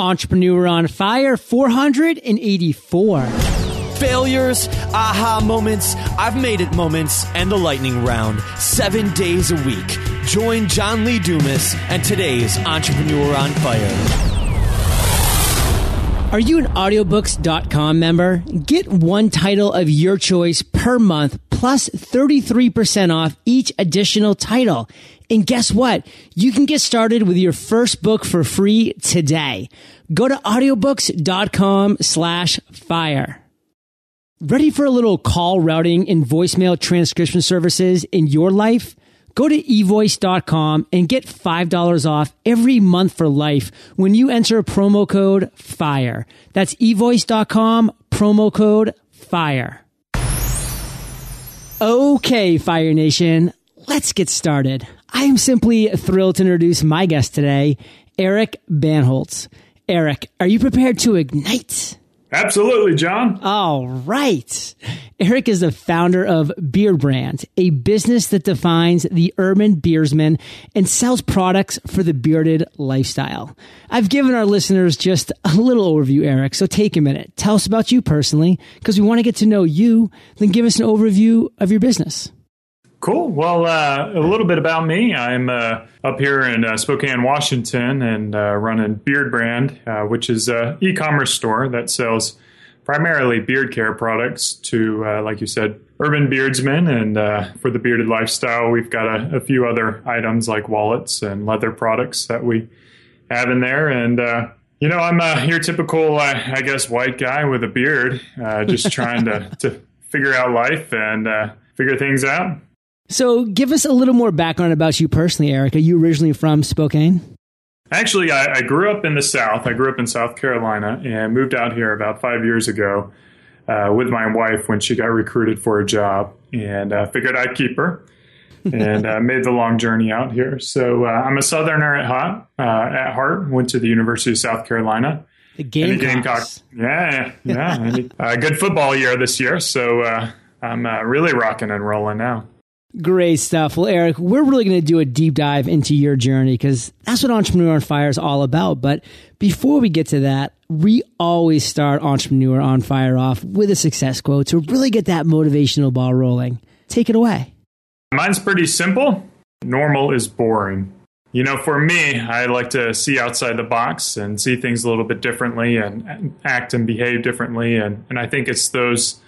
Entrepreneur on Fire 484. Failures, aha moments, I've made it moments, and the lightning round. Seven days a week. Join John Lee Dumas and today's Entrepreneur on Fire. Are you an audiobooks.com member? Get one title of your choice per month plus 33% off each additional title. And guess what? You can get started with your first book for free today. Go to audiobooks.com slash fire. Ready for a little call routing and voicemail transcription services in your life? Go to evoice.com and get $5 off every month for life when you enter promo code FIRE. That's evoice.com, promo code FIRE. Okay, Fire Nation, let's get started. I am simply thrilled to introduce my guest today, Eric Bandholz. Eric, are you prepared to ignite? Absolutely, John. All right. Eric is the founder of Beardbrand, a business that defines the urban beardsman and sells products for the bearded lifestyle. I've given our listeners just a little overview, Eric, so take a minute. Tell us about you personally, because we want to get to know you, then give us an overview of your business. Cool. Well, uh, a little bit about me. I'm uh, up here in uh, Spokane, Washington, and uh, running Beardbrand, uh, which is an e-commerce store that sells primarily beard care products to, uh, like you said, urban beardsmen. And for the bearded lifestyle, we've got a, a, few other items like wallets and leather products that we have in there. And you know, I'm your typical, I guess, white guy with a beard, just trying to to figure out life and figure things out. So, give us a little more background about you personally, Eric. Are you originally from Spokane? Actually, I, I, grew up in the South. I grew up in South Carolina and moved out here about five years ago uh, with my wife when she got recruited for a job, and uh, figured I'd keep her. and uh, made the long journey out here. So uh, I'm a Southerner at heart. Uh, at heart, went to the University of South Carolina. The Gamecocks. Gamecock, yeah, yeah. Uh, good football year this year, so I'm really rocking and rolling now. Great stuff. Well, Eric, we're really going to do a deep dive into your journey because that's what Entrepreneur on Fire is all about. But before we get to that, we always start Entrepreneur on Fire off with a success quote to really get that motivational ball rolling. Take it away. Mine's pretty simple. Normal is boring. You know, for me, I like to see outside the box and see things a little bit differently and act and behave differently. And, and I think it's those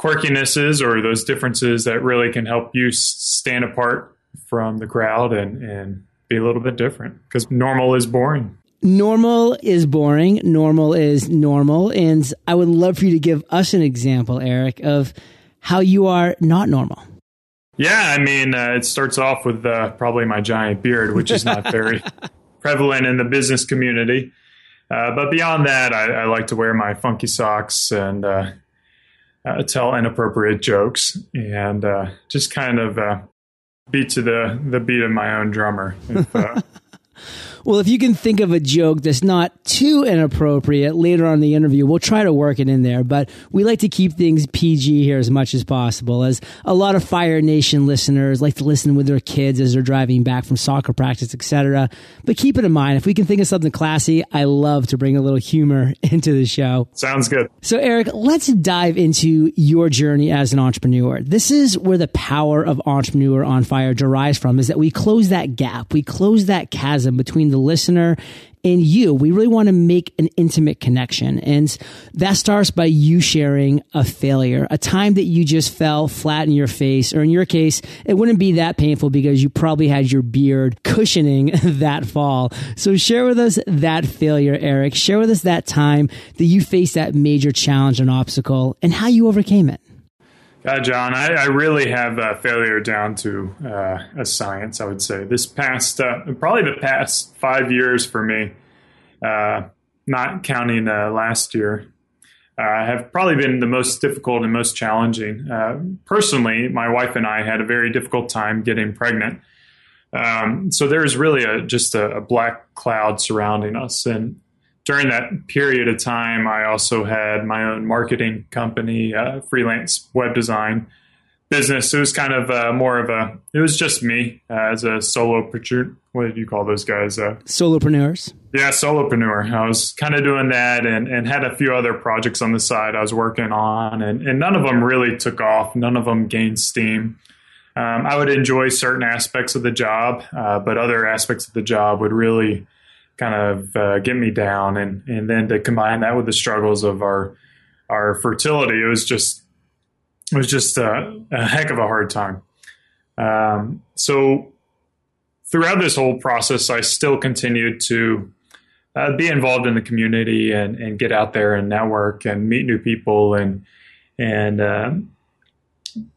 quirkinesses or those differences that really can help you stand apart from the crowd and, and be a little bit different because normal is boring. Normal is boring. Normal is normal. And I would love for you to give us an example, Eric, of how you are not normal. Yeah, I mean, uh, it starts off with uh, probably my giant beard, which is not very prevalent in the business community. Uh, but beyond that, I, I, like to wear my funky socks and uh, uh, tell inappropriate jokes and uh, just kind of uh, beat to the the beat of my own drummer. If, uh, well, if you can think of a joke that's not too inappropriate later on in the interview, we'll try to work it in there. But we like to keep things PG here as much as possible, as a lot of Fire Nation listeners like to listen with their kids as they're driving back from soccer practice, etc. But keep it in mind, if we can think of something classy, I love to bring a little humor into the show. Sounds good. So, Eric, let's dive into your journey as an entrepreneur. This is where the power of Entrepreneur on Fire derives from, is that we close that gap, we close that chasm between the listener and you. We really want to make an intimate connection. And that starts by you sharing a failure, a time that you just fell flat in your face, or in your case, it wouldn't be that painful because you probably had your beard cushioning that fall. So share with us that failure, Eric. Share with us that time that you faced that major challenge and obstacle and how you overcame it. Uh, John, I, I, really have failure down to uh, a science, I would say. This past, uh, probably the past five years for me, uh, not counting uh, last year, have probably been the most difficult and most challenging. personally, my wife and I had a very difficult time getting pregnant. Um, so there's really a, just a, a black cloud surrounding us. And during that period of time, I also had my own marketing company, uh, freelance web design, business. It was kind of uh, more of a. It was just me uh, as a solo. What do you call those guys? Uh, Solopreneurs. Yeah, solopreneur. I was kind of doing that, and and had a few other projects on the side I was working on, and and none of them really took off. None of them gained steam. Um, I would enjoy certain aspects of the job, uh, but other aspects of the job would really kind of uh, get me down. And and then to combine that with the struggles of our our fertility, it was just it was just a, a heck of a hard time. Um, so throughout this whole process, I still continued to uh, be involved in the community and, and get out there and network and meet new people and and uh,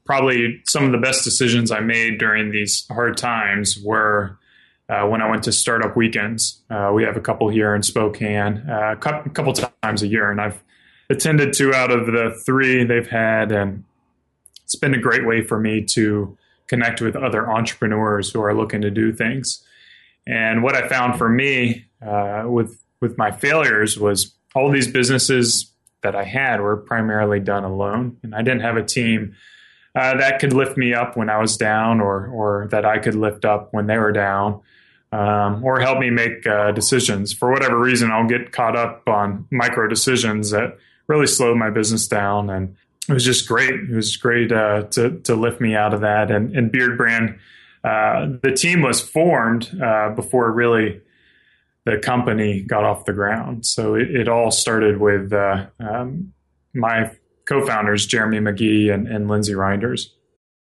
probably some of the best decisions I made during these hard times were uh, when I went to startup weekends. Uh, we have a couple here in Spokane, uh, a couple times a year, and I've attended two out of the three they've had, and it's been a great way for me to connect with other entrepreneurs who are looking to do things. And what I found for me uh, with with my failures was all these businesses that I had were primarily done alone, and I didn't have a team uh, that could lift me up when I was down, or or that I could lift up when they were down, um, or help me make uh, decisions. For whatever reason, I'll get caught up on micro decisions that really slow my business down, and it was just great. It was great uh, to to lift me out of that. And, and Beardbrand, uh, the team was formed uh, before really the company got off the ground. So it, it all started with uh, um, my co-founders Jeremy McGee and, and Lindsay Reinders.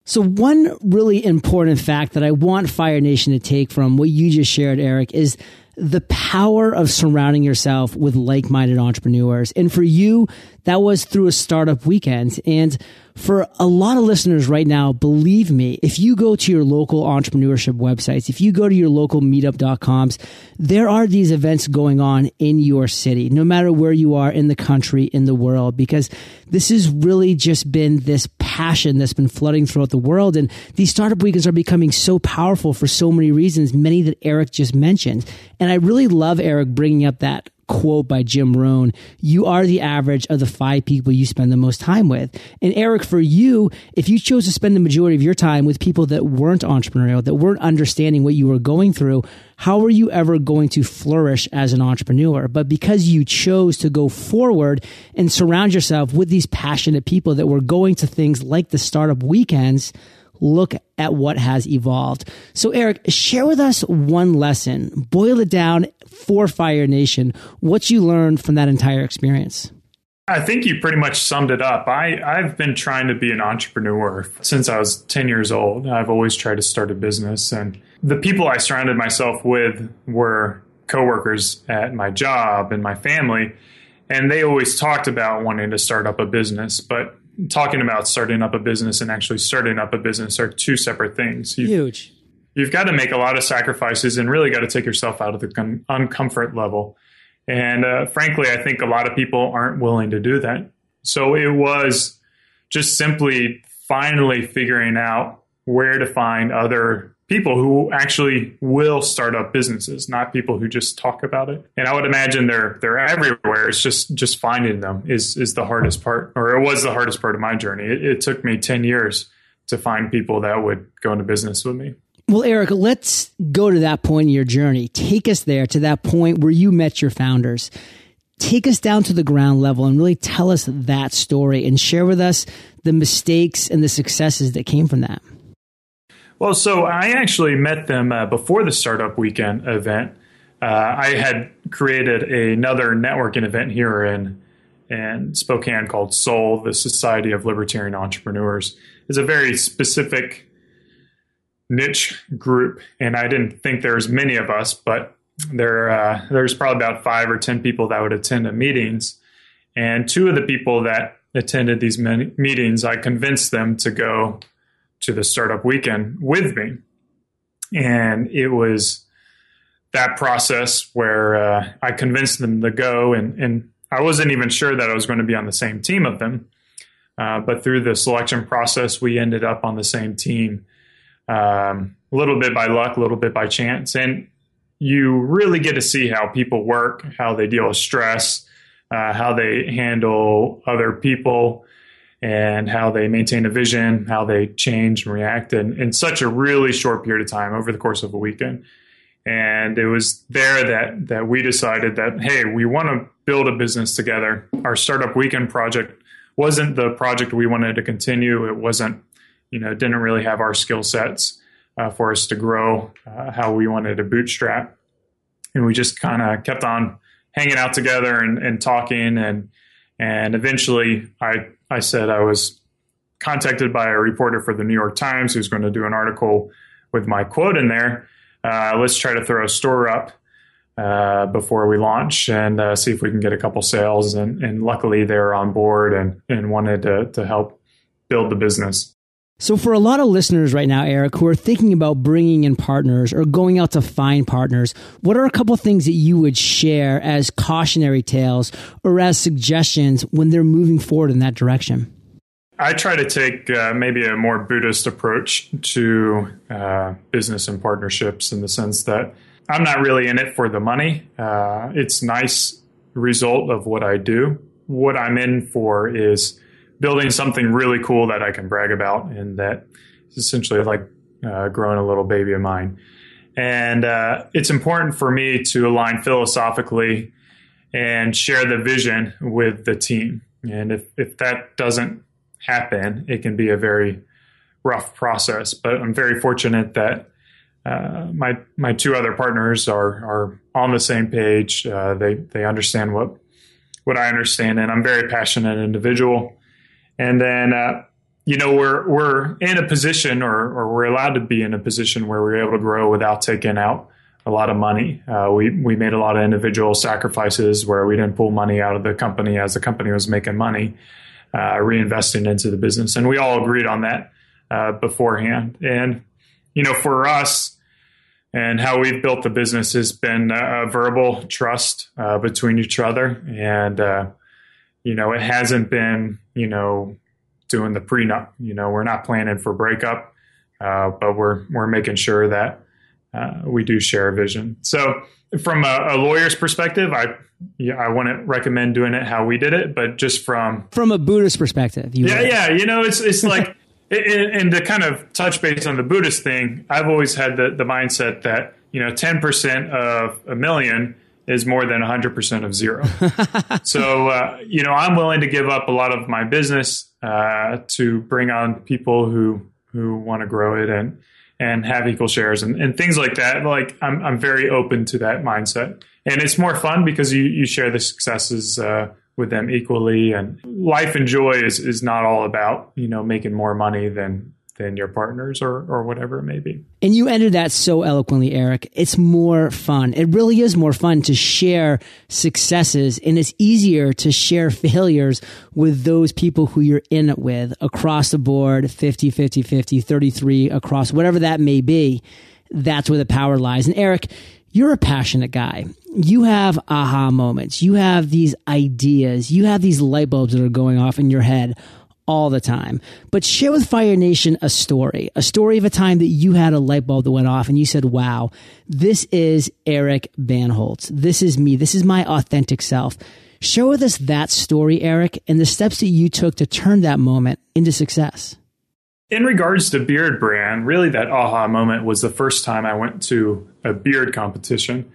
So one really important fact that I want Fire Nation to take from what you just shared, Eric, is the power of surrounding yourself with like-minded entrepreneurs. And for you, that was through a startup weekend. And for a lot of listeners right now, believe me, if you go to your local entrepreneurship websites, if you go to your local meetup.coms, there are these events going on in your city, no matter where you are in the country, in the world, because this has really just been this passion that's been flooding throughout the world. And these startup weekends are becoming so powerful for so many reasons, many that Eric just mentioned. And I really love Eric bringing up that quote by Jim Rohn, you are the average of the five people you spend the most time with. And Eric, for you, if you chose to spend the majority of your time with people that weren't entrepreneurial, that weren't understanding what you were going through, how were you ever going to flourish as an entrepreneur? But because you chose to go forward and surround yourself with these passionate people that were going to things like the startup weekends, look at what has evolved. So, Eric, share with us one lesson, boil it down for Fire Nation, what you learned from that entire experience. I think you pretty much summed it up. I, I've been trying to be an entrepreneur since I was 10 years old. I've always tried to start a business. And the people I surrounded myself with were coworkers at my job and my family. And they always talked about wanting to start up a business. But talking about starting up a business and actually starting up a business are two separate things. You've, Huge. You've got to make a lot of sacrifices and really got to take yourself out of the com- uncomfort level. And uh, frankly, I think a lot of people aren't willing to do that. So it was just simply finally figuring out where to find other people who actually will start up businesses, not people who just talk about it. And I would imagine they're they're everywhere. It's just just finding them is is the hardest part, or it was the hardest part of my journey. It, it took me ten years to find people that would go into business with me. Well, Eric, let's go to that point in your journey. Take us there to that point where you met your founders. Take us down to the ground level and really tell us that story and share with us the mistakes and the successes that came from that. Well, so I actually met them uh, before the startup weekend event. Uh, I had created another networking event here in in Spokane called SOLE, the Society of Libertarian Entrepreneurs. It's a very specific niche group, and I didn't think there was many of us, but there uh, there's probably about five or ten people that would attend the meetings, and two of the people that attended these meetings, I convinced them to go to the startup weekend with me. And it was that process where uh, I convinced them to go, and, and I wasn't even sure that I was going to be on the same team of them. Uh, but through the selection process, we ended up on the same team, um, a little bit by luck, a little bit by chance. And you really get to see how people work, how they deal with stress, uh, how they handle other people, and how they maintain a vision, how they change and react in, in such a really short period of time over the course of a weekend. And it was there that that we decided that hey, we want to build a business together. Our startup weekend project wasn't the project we wanted to continue. It wasn't, you know, didn't really have our skill sets uh, for us to grow uh, how we wanted to bootstrap. And we just kind of kept on hanging out together and, and talking and and eventually I I said I was contacted by a reporter for the New York Times who's going to do an article with my quote in there uh, let's try to throw a store up uh, before we launch and uh, see if we can get a couple sales. And, and luckily, they're on board and, and wanted to, to help build the business. So, for a lot of listeners right now, Eric, who are thinking about bringing in partners or going out to find partners, what are a couple things that you would share as cautionary tales or as suggestions when they're moving forward in that direction? I try to take uh, maybe a more Buddhist approach to uh, business and partnerships in the sense that I'm not really in it for the money. Uh, it's nice result of what I do. What I'm in for is building something really cool that I can brag about, and that is essentially like uh, growing a little baby of mine. And uh, it's important for me to align philosophically and share the vision with the team. And if, if that doesn't happen, it can be a very rough process. But I'm very fortunate that uh, my my two other partners are are on the same page. Uh, they they understand what what I understand, and I'm very passionate individual. And then uh, you know we're we're in a position, or or we're allowed to be in a position where we're able to grow without taking out a lot of money. Uh, we we made a lot of individual sacrifices where we didn't pull money out of the company as the company was making money uh, reinvesting into the business. And we all agreed on that uh, beforehand. And, you know, for us and how we've built the business has been a, verbal trust uh, between each other. And, uh, you know, it hasn't been, you know, doing the prenup. You know, we're not planning for breakup, uh, but we're, we're making sure that uh, we do share a vision. So, from a, a lawyer's perspective, I yeah, I wouldn't recommend doing it how we did it, but just from from a Buddhist perspective, yeah, would. yeah, you know, it's it's like, and to kind of touch base on the Buddhist thing, I've always had the the mindset that you know, ten percent of a million is more than 100% of zero. so, uh, you know, I'm willing to give up a lot of my business uh, to bring on people who who want to grow it and and have equal shares and, and things like that. Like I'm, I'm very open to that mindset. And it's more fun because you, you share the successes uh, with them equally. And life and joy is, is not all about, you know, making more money than than your partners or or whatever it may be. And you ended that so eloquently, Eric. It's more fun. It really is more fun to share successes and it's easier to share failures with those people who you're in it with across the board, 50, 50, 50, 33 across whatever that may be. That's where the power lies. And Eric, you're a passionate guy. You have aha moments. You have these ideas. You have these light bulbs that are going off in your head all the time. But share with Fire Nation a story, a story of a time that you had a light bulb that went off and you said, wow, this is Eric Bandholz. This is me. This is my authentic self. Share with us that story, Eric, and the steps that you took to turn that moment into success. In regards to Beardbrand, really that aha moment was the first time I went to a beard competition.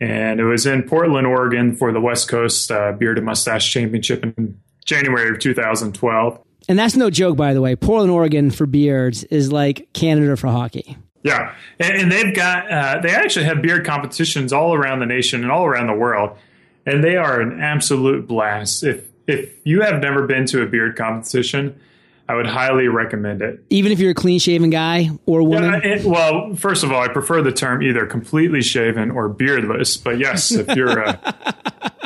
And it was in Portland, Oregon for the West Coast uh, Beard and Mustache Championship in January of 2012. And that's no joke, by the way. Portland, Oregon for beards is like Canada for hockey. Yeah, and, and they've got uh, they actually have beard competitions all around the nation and all around the world, and they are an absolute blast. If if you have never been to a beard competition, I would highly recommend it. Even if you're a clean shaven guy or woman? Yeah, it, well, first of all, I prefer the term either completely shaven or beardless. But yes, if you're a,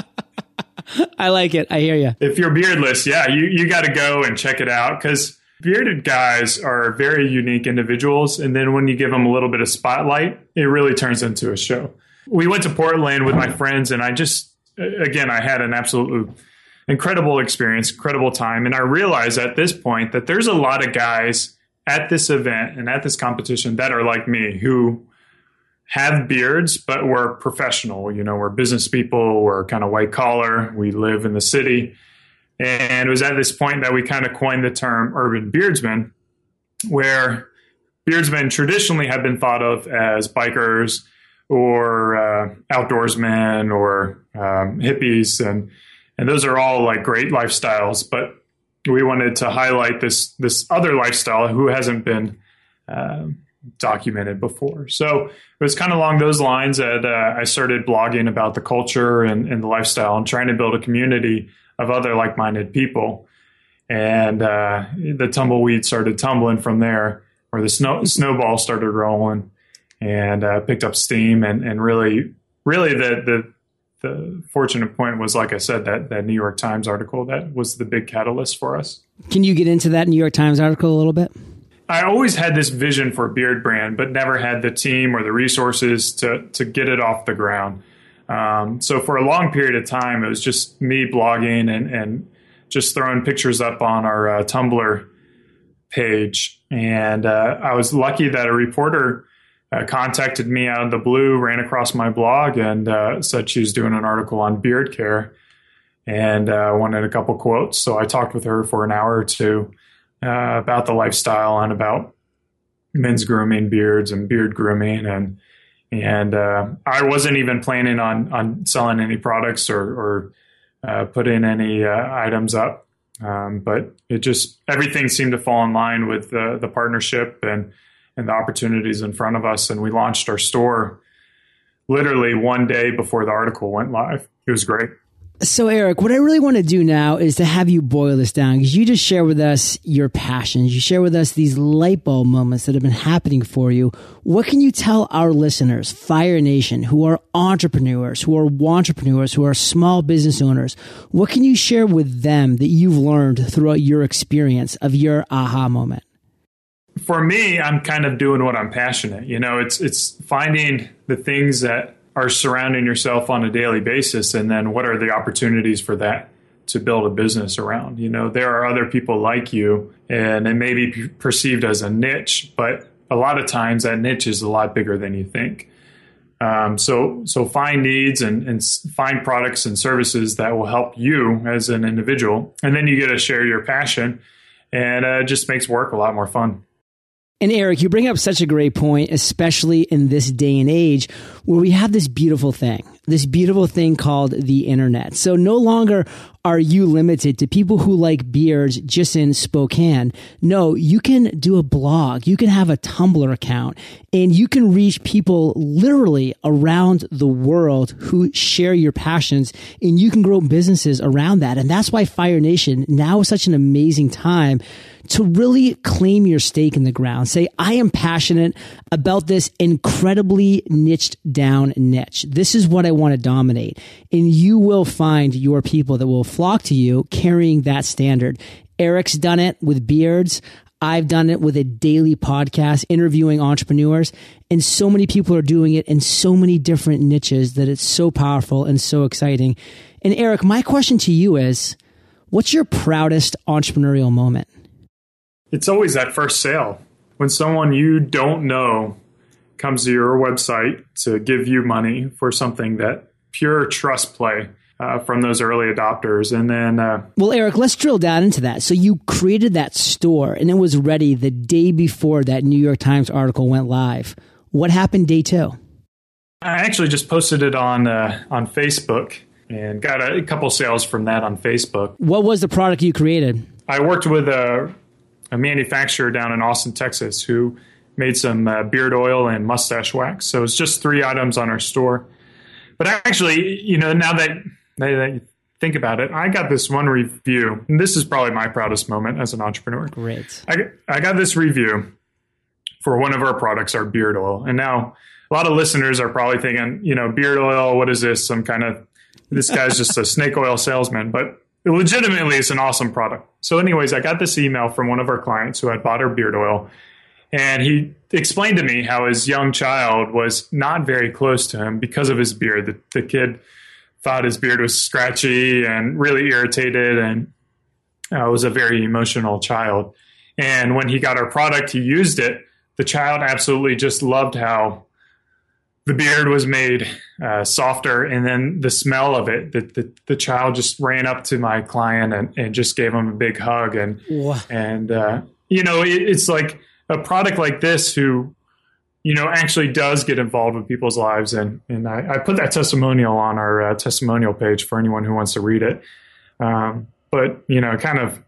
I like it. I hear you. If you're beardless, yeah, you, you got to go and check it out because bearded guys are very unique individuals. And then when you give them a little bit of spotlight, it really turns into a show. We went to Portland with my friends, and I just, again, I had an absolute incredible experience, incredible time. And I realized at this point that there's a lot of guys at this event and at this competition that are like me who have beards, but we're professional. You know, we're business people. We're kind of white collar. We live in the city. And it was at this point that we kind of coined the term urban beardsman, where beardsmen traditionally have been thought of as bikers or uh, outdoorsmen or um, hippies, and and those are all like great lifestyles. But we wanted to highlight this this other lifestyle who hasn't been uh, documented before. So it was kind of along those lines that uh, I started blogging about the culture and, and, the lifestyle and trying to build a community of other like minded people. And uh, the tumbleweed started tumbling from there, or the snow, snowball started rolling and uh, picked up steam. And, and really, really, the, the the fortunate point was, like I said, that that New York Times article that was the big catalyst for us. Can you get into that New York Times article a little bit? I always had this vision for Beardbrand, but never had the team or the resources to to get it off the ground. Um, so for a long period of time, it was just me blogging and and just throwing pictures up on our uh, Tumblr page. And uh, I was lucky that a reporter uh, contacted me out of the blue, ran across my blog, and uh, said she was doing an article on beard care and uh, wanted a couple quotes. So I talked with her for an hour or two uh, about the lifestyle and about men's grooming, beards, and beard grooming, and and uh, I wasn't even planning on on selling any products or, or uh, putting any items up. Um, but it just everything seemed to fall in line with the, the partnership and and the opportunities in front of us. And we launched our store literally one day before the article went live. It was great. So, Eric, what I really want to do now is to have you boil this down because you just share with us your passions. You share with us these light bulb moments that have been happening for you. What can you tell our listeners, Fire Nation, who are entrepreneurs, who are entrepreneurs, who are small business owners? What can you share with them that you've learned throughout your experience of your aha moment? for me, I'm kind of doing what I'm passionate. You know, it's it's finding the things that are surrounding yourself on a daily basis, and then what are the opportunities for that to build a business around. You know, there are other people like you, and it may be perceived as a niche, but a lot of times that niche is a lot bigger than you think. Um, so, so find needs and, and find products and services that will help you as an individual, and then you get to share your passion, and uh, it just makes work a lot more fun. And Eric, you bring up such a great point, especially in this day and age where we have this beautiful thing, this beautiful thing called the internet. So no longer are you limited to people who like beards just in Spokane? No, you can do a blog. You can have a Tumblr account and you can reach people literally around the world who share your passions and you can grow businesses around that. And that's why Fire Nation now is such an amazing time to really claim your stake in the ground. Say, I am passionate about this incredibly niched down niche. This is what I want to dominate. And you will find your people that will flock to you carrying that standard. Eric's done it with beards. I've done it with a daily podcast interviewing entrepreneurs and so many people are doing it in so many different niches that it's so powerful and so exciting. And Eric, my question to you is, what's your proudest entrepreneurial moment? It's always that first sale. When someone you don't know comes to your website to give you money for something that pure trust play uh, from those early adopters. And then, uh, well, Eric, let's drill down into that. So you created that store and it was ready the day before that New York Times article went live. What happened day two? I actually just posted it on uh, on Facebook and got a, a couple sales from that on Facebook. What was the product you created? I worked with a, a manufacturer down in Austin, Texas, who made some uh, beard oil and mustache wax. So it's just three items on our store. But actually, you know, now that now that you think about it, I got this one review. And this is probably my proudest moment as an entrepreneur. Great. I, I got this review for one of our products, our beard oil. And now a lot of listeners are probably thinking, you know, beard oil, what is this? Some kind of, this guy's just a snake oil salesman. But legitimately, it's an awesome product. So, anyways, I got this email from one of our clients who had bought our beard oil. And he explained to me how his young child was not very close to him because of his beard. The, the kid thought his beard was scratchy and really irritated and uh, was a very emotional child. And when he got our product, he used it. The child absolutely just loved how the beard was made uh, softer, and then the smell of it. The, the, the child just ran up to my client and, and just gave him a big hug, and and uh, you know it, it's like a product like this who you know actually does get involved with people's lives, and and I, I put that testimonial on our uh, testimonial page for anyone who wants to read it. Um, but you know, it kind of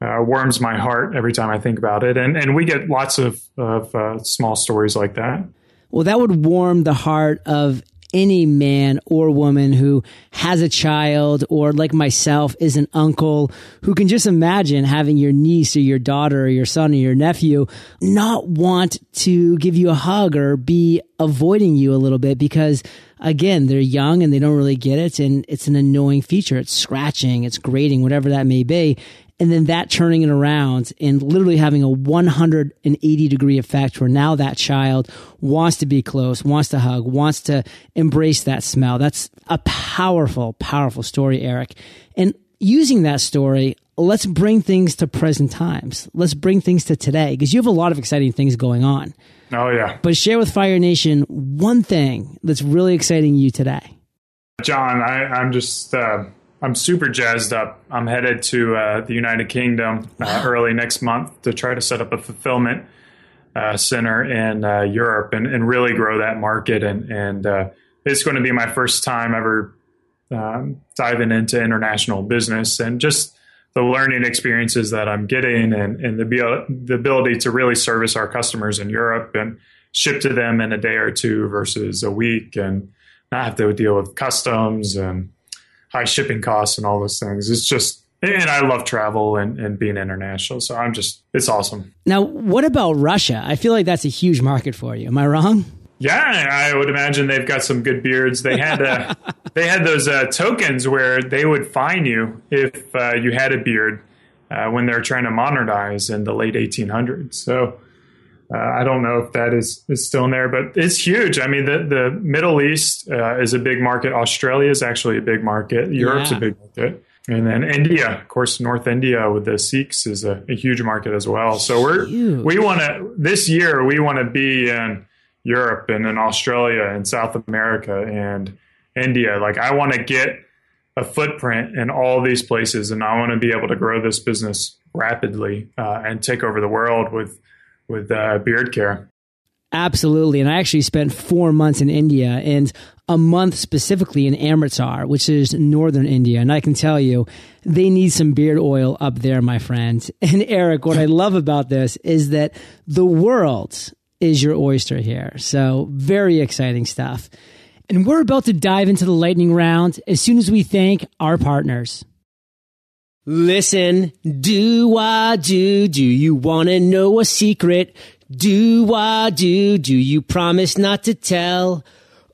uh, warms my heart every time I think about it, and and we get lots of of uh, small stories like that. Well, that would warm the heart of any man or woman who has a child or like myself is an uncle who can just imagine having your niece or your daughter or your son or your nephew not want to give you a hug or be avoiding you a little bit because again, they're young and they don't really get it. And it's an annoying feature. It's scratching, it's grating, whatever that may be and then that turning it around and literally having a 180 degree effect where now that child wants to be close, wants to hug, wants to embrace that smell. That's a powerful, powerful story, Eric. And using that story, let's bring things to present times. Let's bring things to today because you have a lot of exciting things going on. Oh, yeah. But share with Fire Nation one thing that's really exciting you today. John, I, am just. Uh I'm super jazzed up. I'm headed to uh, the United Kingdom uh, early next month to try to set up a fulfillment uh, center in uh, Europe and, and, really grow that market. And, and uh, it's going to be my first time ever um, diving into international business and just the learning experiences that I'm getting and, and the, the ability to really service our customers in Europe and ship to them in a day or two versus a week and not have to deal with customs and high shipping costs and all those things. It's just and I love travel and, and being international. So I'm just, it's awesome. Now, what about Russia? I feel like that's a huge market for you. Am I wrong? Yeah, I would imagine they've got some good beards. They had uh, they had those uh, tokens where they would fine you if uh, you had a beard uh, when they're trying to modernize in the late 1800s. So uh, I don't know if that is, is still in there, but it's huge. I mean, the, the Middle East uh, is a big market. Australia is actually a big market. Europe's yeah. a big market. And then India, of course, North India with the Sikhs is a, a huge market as well. So we're, huge. we want to, this year, we want to be in Europe and in Australia and South America and India. Like, I want to get a footprint in all these places and I want to be able to grow this business rapidly uh, and take over the world with with uh, beard care. Absolutely. And I actually spent four months in India and a month specifically in Amritsar, which is northern India. And I can tell you, they need some beard oil up there, my friend. And Eric, what I love about this is that the world is your oyster here. So very exciting stuff. And we're about to dive into the lightning round as soon as we thank our partners. Listen, do I do? Do you want to know a secret? Do I do? Do you promise not to tell?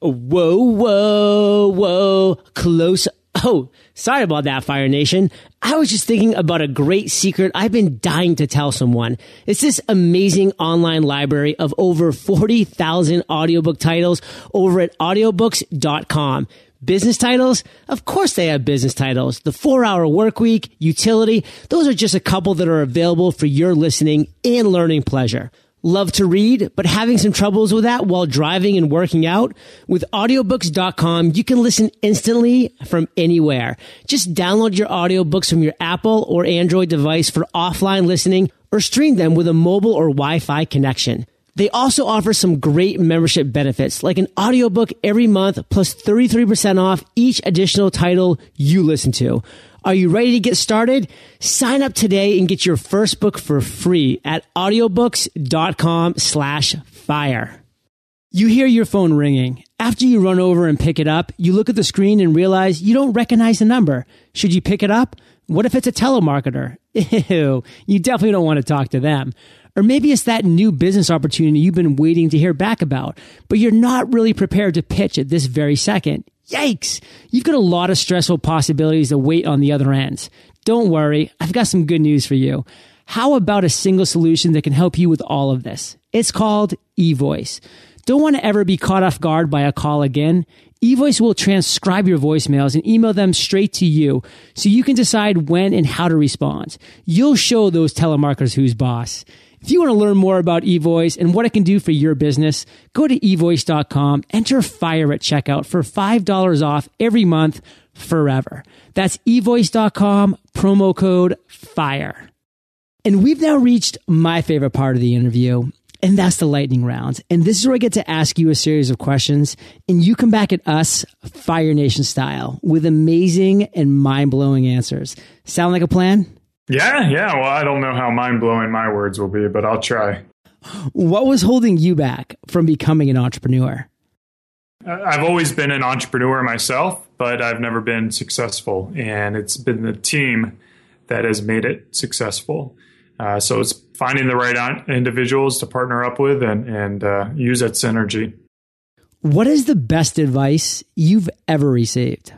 Whoa, whoa, whoa, close. Oh, sorry about that, Fire Nation. I was just thinking about a great secret I've been dying to tell someone. It's this amazing online library of over 40,000 audiobook titles over at audiobooks.com. Business titles? Of course they have business titles. The four hour work week, Youtility, those are just a couple that are available for your listening and learning pleasure. Love to read, but having some troubles with that while driving and working out? With audiobooks.com, you can listen instantly from anywhere. Just download your audiobooks from your Apple or Android device for offline listening or stream them with a mobile or Wi-Fi connection. They also offer some great membership benefits, like an audiobook every month plus 33% off each additional title you listen to. Are you ready to get started? Sign up today and get your first book for free at audiobooks.com slash fire. You hear your phone ringing. After you run over and pick it up, you look at the screen and realize you don't recognize the number. Should you pick it up? What if it's a telemarketer? Ew, you definitely don't want to talk to them. Or maybe it's that new business opportunity you've been waiting to hear back about, but you're not really prepared to pitch at this very second. Yikes! You've got a lot of stressful possibilities that wait on the other end. Don't worry, I've got some good news for you. How about a single solution that can help you with all of this? It's called eVoice. Don't want to ever be caught off guard by a call again? eVoice will transcribe your voicemails and email them straight to you so you can decide when and how to respond. You'll show those telemarketers who's boss. If you want to learn more about eVoice and what it can do for your business, go to evoice.com, enter FIRE at checkout for $5 off every month forever. That's evoice.com, promo code FIRE. And we've now reached my favorite part of the interview, and that's the lightning round. And this is where I get to ask you a series of questions, and you come back at us, Fire Nation style, with amazing and mind blowing answers. Sound like a plan? Yeah, yeah. Well, I don't know how mind blowing my words will be, but I'll try. What was holding you back from becoming an entrepreneur? I've always been an entrepreneur myself, but I've never been successful. And it's been the team that has made it successful. Uh, so it's finding the right individuals to partner up with and, and uh, use that synergy. What is the best advice you've ever received?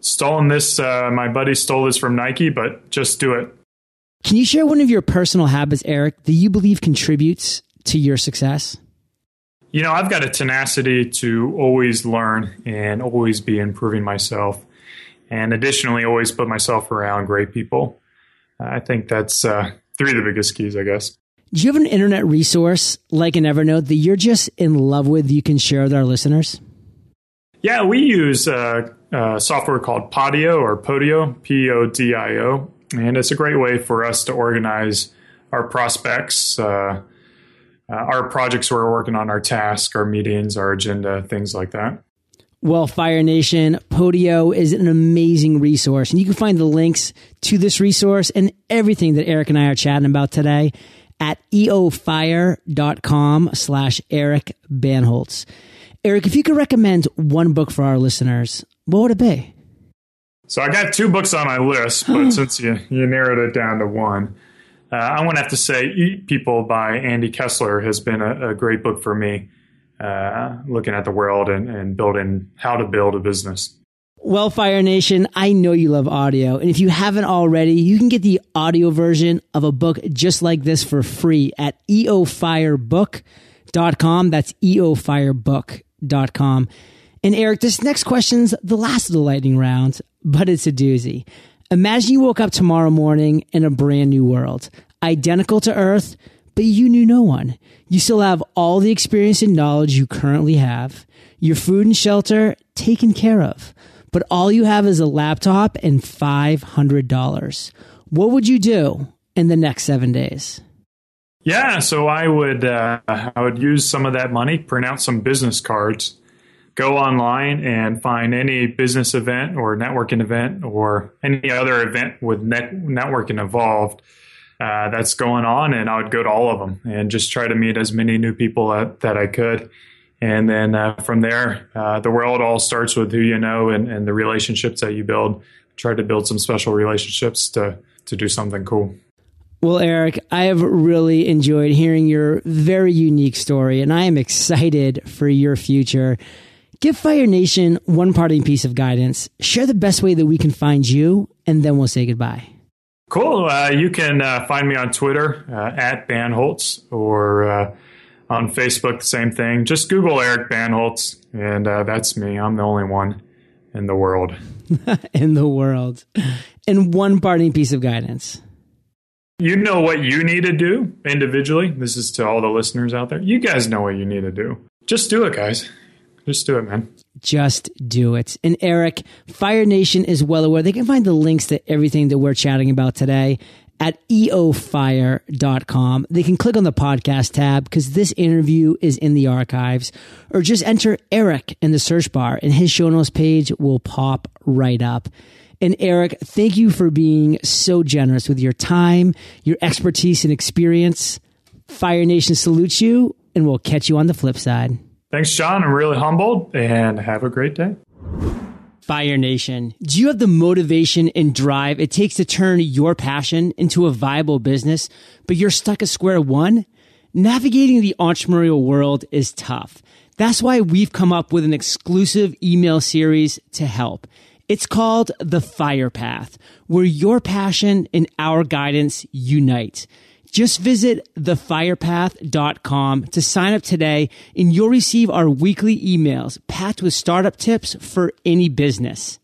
Stolen this. Uh, my buddy stole this from Nike, but just do it. Can you share one of your personal habits, Eric, that you believe contributes to your success? You know, I've got a tenacity to always learn and always be improving myself. And additionally, always put myself around great people. I think that's uh, three of the biggest keys, I guess. Do you have an internet resource like an Evernote that you're just in love with you can share with our listeners? Yeah, we use uh, uh, software called Podio or Podio, P O D I O, and it's a great way for us to organize our prospects, uh, uh, our projects we're working on, our tasks, our meetings, our agenda, things like that. Well, Fire Nation, Podio is an amazing resource, and you can find the links to this resource and everything that Eric and I are chatting about today at eofire.com slash Eric Bandholz. Eric, if you could recommend one book for our listeners, what would it be? So I got two books on my list, but since you, you narrowed it down to one, uh, I want to have to say Eat People by Andy Kessler has been a, a great book for me, uh, looking at the world and, and building how to build a business. Well, Fire Nation, I know you love audio. And if you haven't already, you can get the audio version of a book just like this for free at eofirebook.com. That's eofirebook.com com. And Eric, this next question's the last of the lightning round, but it's a doozy. Imagine you woke up tomorrow morning in a brand new world, identical to Earth, but you knew no one. You still have all the experience and knowledge you currently have, your food and shelter taken care of, but all you have is a laptop and $500. What would you do in the next seven days? Yeah, so I would uh, I would use some of that money, print out some business cards, go online and find any business event or networking event or any other event with net- networking involved uh, that's going on, and I would go to all of them and just try to meet as many new people that, I could. And then uh, from there, uh, the world all starts with who you know and, and the relationships that you build. Try to build some special relationships to to do something cool. Well, Eric, I have really enjoyed hearing your very unique story, and I am excited for your future. Give Fire Nation one parting piece of guidance. Share the best way that we can find you, and then we'll say goodbye. Cool. Uh, you can uh, find me on Twitter uh, at Bandholz or uh, on Facebook, the same thing. Just Google Eric Bandholz, and uh, that's me. I'm the only one in the world. in the world. And one parting piece of guidance you know what you need to do individually. This is to all the listeners out there. You guys know what you need to do. Just do it, guys. Just do it, man. Just do it. And Eric, Fire Nation is well aware. They can find the links to everything that we're chatting about today at eofire.com. They can click on the podcast tab because this interview is in the archives or just enter Eric in the search bar and his show notes page will pop right up. And Eric, thank you for being so generous with your time, your expertise, and experience. Fire Nation salutes you, and we'll catch you on the flip side. Thanks, John. I'm really humbled, and have a great day. Fire Nation, do you have the motivation and drive it takes to turn your passion into a viable business, but you're stuck at square one? Navigating the entrepreneurial world is tough. That's why we've come up with an exclusive email series to help. It's called The Fire Path, where your passion and our guidance unite. Just visit thefirepath.com to sign up today and you'll receive our weekly emails packed with startup tips for any business.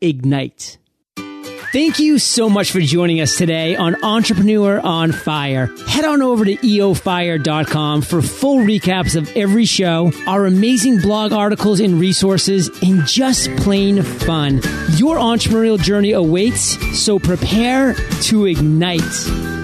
Ignite. Thank you so much for joining us today on Entrepreneur on Fire. Head on over to eofire.com for full recaps of every show, our amazing blog articles and resources, and just plain fun. Your entrepreneurial journey awaits, so prepare to ignite.